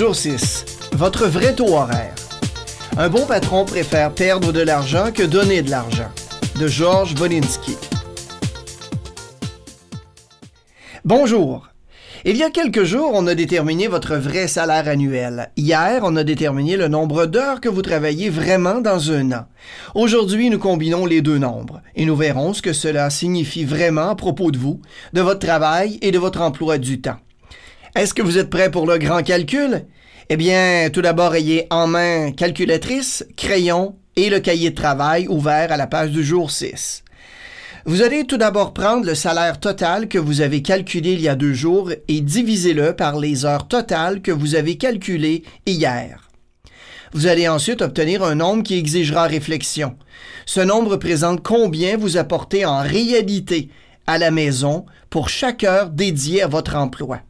Jour 6. Votre vrai taux horaire. Un bon patron préfère perdre de l'argent que donner de l'argent. De Georges Bolinski. Bonjour. Il y a quelques jours, on a déterminé votre vrai salaire annuel. Hier, on a déterminé le nombre d'heures que vous travaillez vraiment dans un an. Aujourd'hui, nous combinons les deux nombres et nous verrons ce que cela signifie vraiment à propos de vous, de votre travail et de votre emploi du temps. Est-ce que vous êtes prêt pour le grand calcul? Eh bien, tout d'abord, ayez en main calculatrice, crayon et le cahier de travail ouvert à la page du jour 6. Vous allez tout d'abord prendre le salaire total que vous avez calculé il y a deux jours et diviser-le par les heures totales que vous avez calculées hier. Vous allez ensuite obtenir un nombre qui exigera réflexion. Ce nombre présente combien vous apportez en réalité à la maison pour chaque heure dédiée à votre emploi.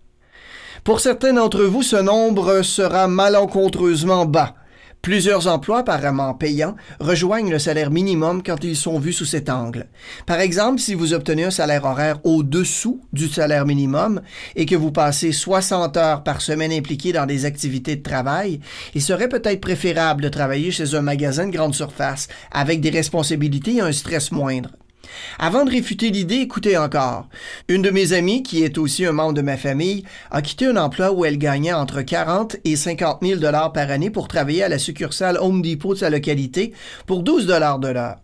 Pour certains d'entre vous, ce nombre sera malencontreusement bas. Plusieurs emplois apparemment payants rejoignent le salaire minimum quand ils sont vus sous cet angle. Par exemple, si vous obtenez un salaire horaire au-dessous du salaire minimum et que vous passez 60 heures par semaine impliquées dans des activités de travail, il serait peut-être préférable de travailler chez un magasin de grande surface avec des responsabilités et un stress moindre. Avant de réfuter l'idée, écoutez encore. Une de mes amies, qui est aussi un membre de ma famille, a quitté un emploi où elle gagnait entre 40 et 50 000 dollars par année pour travailler à la succursale Home Depot de sa localité pour 12 dollars de l'heure.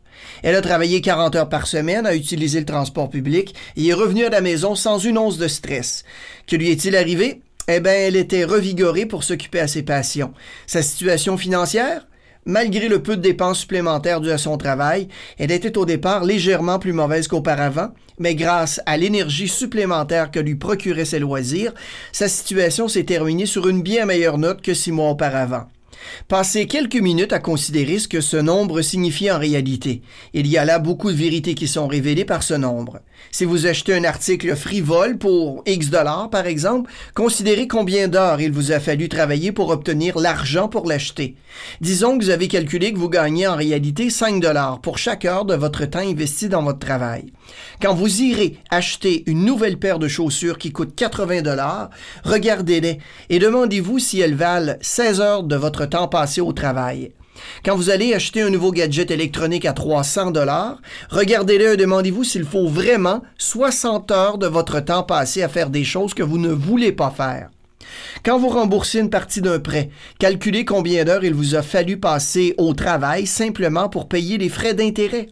Elle a travaillé 40 heures par semaine, a utilisé le transport public et est revenue à la maison sans une once de stress. Que lui est-il arrivé? Eh bien, elle était revigorée pour s'occuper à ses passions. Sa situation financière? Malgré le peu de dépenses supplémentaires dues à son travail, elle était au départ légèrement plus mauvaise qu'auparavant, mais grâce à l'énergie supplémentaire que lui procuraient ses loisirs, sa situation s'est terminée sur une bien meilleure note que six mois auparavant. Passez quelques minutes à considérer ce que ce nombre signifie en réalité. Il y a là beaucoup de vérités qui sont révélées par ce nombre. Si vous achetez un article frivole pour X dollars, par exemple, considérez combien d'heures il vous a fallu travailler pour obtenir l'argent pour l'acheter. Disons que vous avez calculé que vous gagnez en réalité 5 dollars pour chaque heure de votre temps investi dans votre travail. Quand vous irez acheter une nouvelle paire de chaussures qui coûte 80 dollars, regardez-les et demandez-vous si elles valent 16 heures de votre temps passé au travail. Quand vous allez acheter un nouveau gadget électronique à 300 dollars, regardez-le et demandez-vous s'il faut vraiment 60 heures de votre temps passé à faire des choses que vous ne voulez pas faire. Quand vous remboursez une partie d'un prêt, calculez combien d'heures il vous a fallu passer au travail simplement pour payer les frais d'intérêt.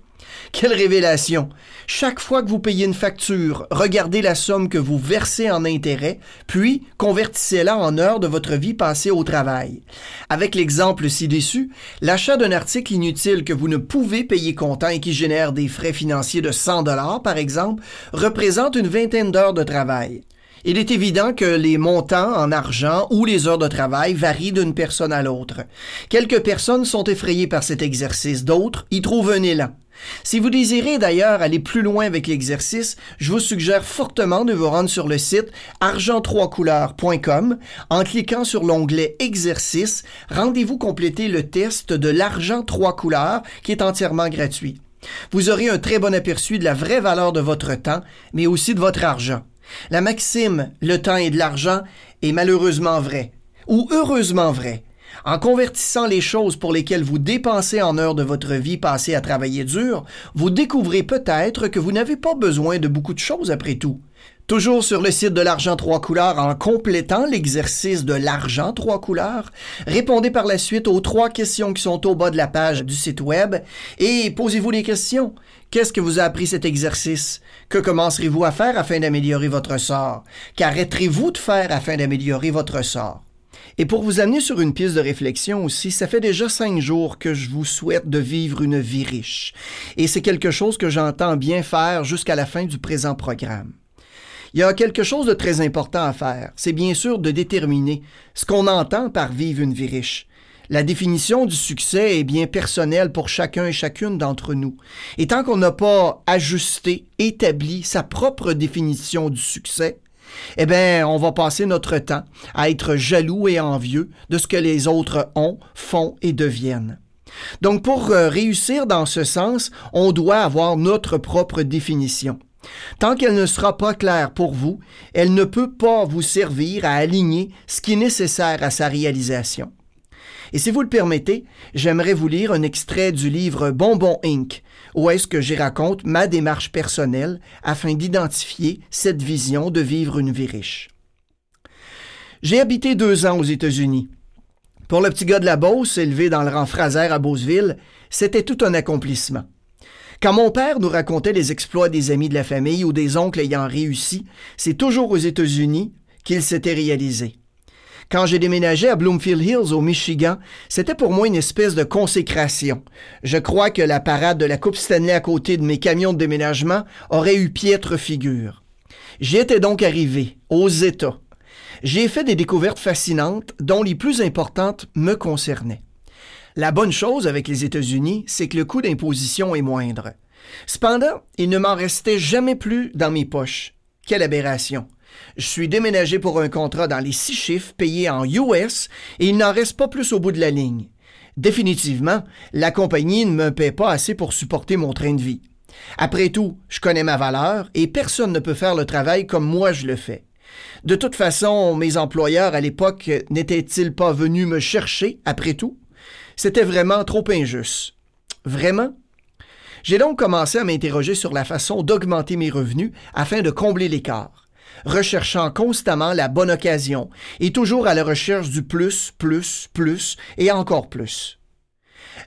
Quelle révélation! Chaque fois que vous payez une facture, regardez la somme que vous versez en intérêt, puis convertissez-la en heures de votre vie passée au travail. Avec l'exemple ci-dessus, l'achat d'un article inutile que vous ne pouvez payer comptant et qui génère des frais financiers de 100 dollars, par exemple, représente une vingtaine d'heures de travail. Il est évident que les montants en argent ou les heures de travail varient d'une personne à l'autre. Quelques personnes sont effrayées par cet exercice, d'autres y trouvent un élan. Si vous désirez d'ailleurs aller plus loin avec l'exercice, je vous suggère fortement de vous rendre sur le site argent3couleurs.com. En cliquant sur l'onglet Exercice, rendez-vous compléter le test de l'argent trois couleurs qui est entièrement gratuit. Vous aurez un très bon aperçu de la vraie valeur de votre temps, mais aussi de votre argent. La maxime le temps est de l'argent est malheureusement vraie, ou heureusement vraie. En convertissant les choses pour lesquelles vous dépensez en heures de votre vie passée à travailler dur, vous découvrez peut-être que vous n'avez pas besoin de beaucoup de choses après tout. Toujours sur le site de l'argent trois couleurs, en complétant l'exercice de l'argent trois couleurs, répondez par la suite aux trois questions qui sont au bas de la page du site web et posez-vous les questions. Qu'est-ce que vous a appris cet exercice? Que commencerez-vous à faire afin d'améliorer votre sort? Qu'arrêterez-vous de faire afin d'améliorer votre sort? Et pour vous amener sur une piste de réflexion aussi, ça fait déjà cinq jours que je vous souhaite de vivre une vie riche. Et c'est quelque chose que j'entends bien faire jusqu'à la fin du présent programme. Il y a quelque chose de très important à faire. C'est bien sûr de déterminer ce qu'on entend par vivre une vie riche. La définition du succès est bien personnelle pour chacun et chacune d'entre nous. Et tant qu'on n'a pas ajusté, établi sa propre définition du succès, eh bien, on va passer notre temps à être jaloux et envieux de ce que les autres ont, font et deviennent. Donc, pour euh, réussir dans ce sens, on doit avoir notre propre définition. Tant qu'elle ne sera pas claire pour vous, elle ne peut pas vous servir à aligner ce qui est nécessaire à sa réalisation. Et si vous le permettez, j'aimerais vous lire un extrait du livre Bonbon Inc., où est-ce que j'y raconte ma démarche personnelle afin d'identifier cette vision de vivre une vie riche. J'ai habité deux ans aux États-Unis. Pour le petit gars de la Beauce, élevé dans le rang Fraser à Beauceville, c'était tout un accomplissement. Quand mon père nous racontait les exploits des amis de la famille ou des oncles ayant réussi, c'est toujours aux États-Unis qu'il s'était réalisé. Quand j'ai déménagé à Bloomfield Hills, au Michigan, c'était pour moi une espèce de consécration. Je crois que la parade de la Coupe Stanley à côté de mes camions de déménagement aurait eu piètre figure. J'y étais donc arrivé, aux États. J'ai fait des découvertes fascinantes, dont les plus importantes me concernaient. La bonne chose avec les États-Unis, c'est que le coût d'imposition est moindre. Cependant, il ne m'en restait jamais plus dans mes poches. Quelle aberration. Je suis déménagé pour un contrat dans les six chiffres payé en US et il n'en reste pas plus au bout de la ligne. Définitivement, la compagnie ne me paie pas assez pour supporter mon train de vie. Après tout, je connais ma valeur et personne ne peut faire le travail comme moi je le fais. De toute façon, mes employeurs à l'époque n'étaient-ils pas venus me chercher, après tout? C'était vraiment trop injuste. Vraiment? J'ai donc commencé à m'interroger sur la façon d'augmenter mes revenus afin de combler l'écart, recherchant constamment la bonne occasion et toujours à la recherche du plus, plus, plus et encore plus.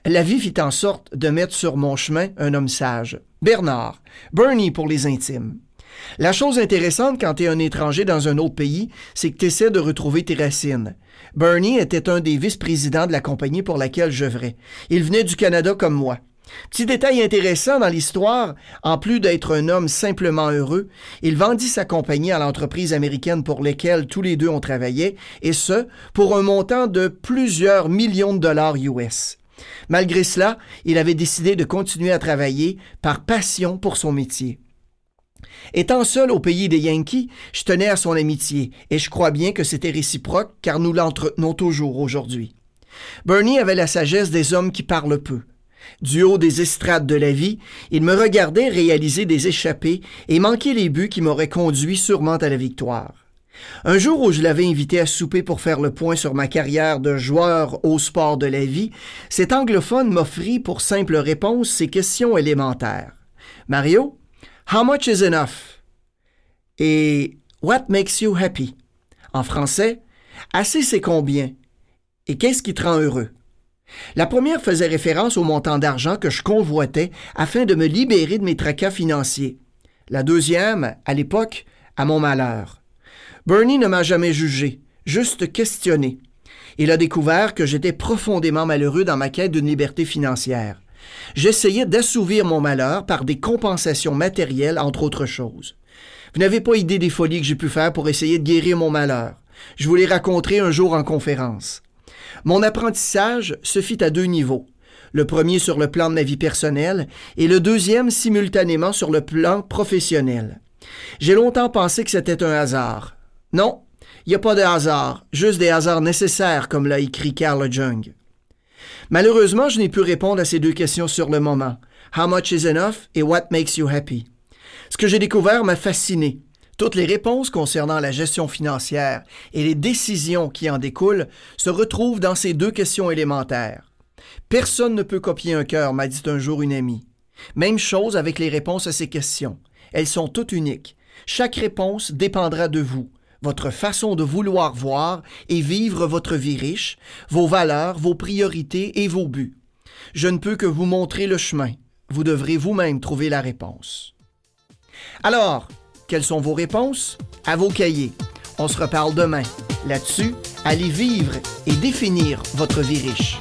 La vie fit en sorte de mettre sur mon chemin un homme sage, Bernard, Bernie pour les intimes. La chose intéressante quand tu es un étranger dans un autre pays, c'est que tu essaies de retrouver tes racines. Bernie était un des vice-présidents de la compagnie pour laquelle j'œuvrais. Il venait du Canada comme moi. Petit détail intéressant dans l'histoire, en plus d'être un homme simplement heureux, il vendit sa compagnie à l'entreprise américaine pour laquelle tous les deux ont travaillé, et ce, pour un montant de plusieurs millions de dollars US. Malgré cela, il avait décidé de continuer à travailler par passion pour son métier. Étant seul au pays des Yankees, je tenais à son amitié, et je crois bien que c'était réciproque, car nous l'entretenons toujours aujourd'hui. Bernie avait la sagesse des hommes qui parlent peu. Du haut des estrades de la vie, il me regardait réaliser des échappées et manquer les buts qui m'auraient conduit sûrement à la victoire. Un jour où je l'avais invité à souper pour faire le point sur ma carrière de joueur au sport de la vie, cet anglophone m'offrit pour simple réponse ces questions élémentaires. Mario, How much is enough? Et What makes you happy? En français, assez c'est combien? Et qu'est-ce qui te rend heureux? La première faisait référence au montant d'argent que je convoitais afin de me libérer de mes tracas financiers. La deuxième, à l'époque, à mon malheur. Bernie ne m'a jamais jugé, juste questionné. Il a découvert que j'étais profondément malheureux dans ma quête d'une liberté financière. J'essayais d'assouvir mon malheur par des compensations matérielles, entre autres choses. Vous n'avez pas idée des folies que j'ai pu faire pour essayer de guérir mon malheur. Je vous les raconterai un jour en conférence. Mon apprentissage se fit à deux niveaux. Le premier sur le plan de ma vie personnelle et le deuxième simultanément sur le plan professionnel. J'ai longtemps pensé que c'était un hasard. Non, il n'y a pas de hasard, juste des hasards nécessaires, comme l'a écrit Carl Jung. Malheureusement, je n'ai pu répondre à ces deux questions sur le moment. How much is enough et what makes you happy? Ce que j'ai découvert m'a fasciné. Toutes les réponses concernant la gestion financière et les décisions qui en découlent se retrouvent dans ces deux questions élémentaires. Personne ne peut copier un cœur, m'a dit un jour une amie. Même chose avec les réponses à ces questions. Elles sont toutes uniques. Chaque réponse dépendra de vous votre façon de vouloir voir et vivre votre vie riche, vos valeurs, vos priorités et vos buts. Je ne peux que vous montrer le chemin. Vous devrez vous-même trouver la réponse. Alors, quelles sont vos réponses? À vos cahiers. On se reparle demain. Là-dessus, allez vivre et définir votre vie riche.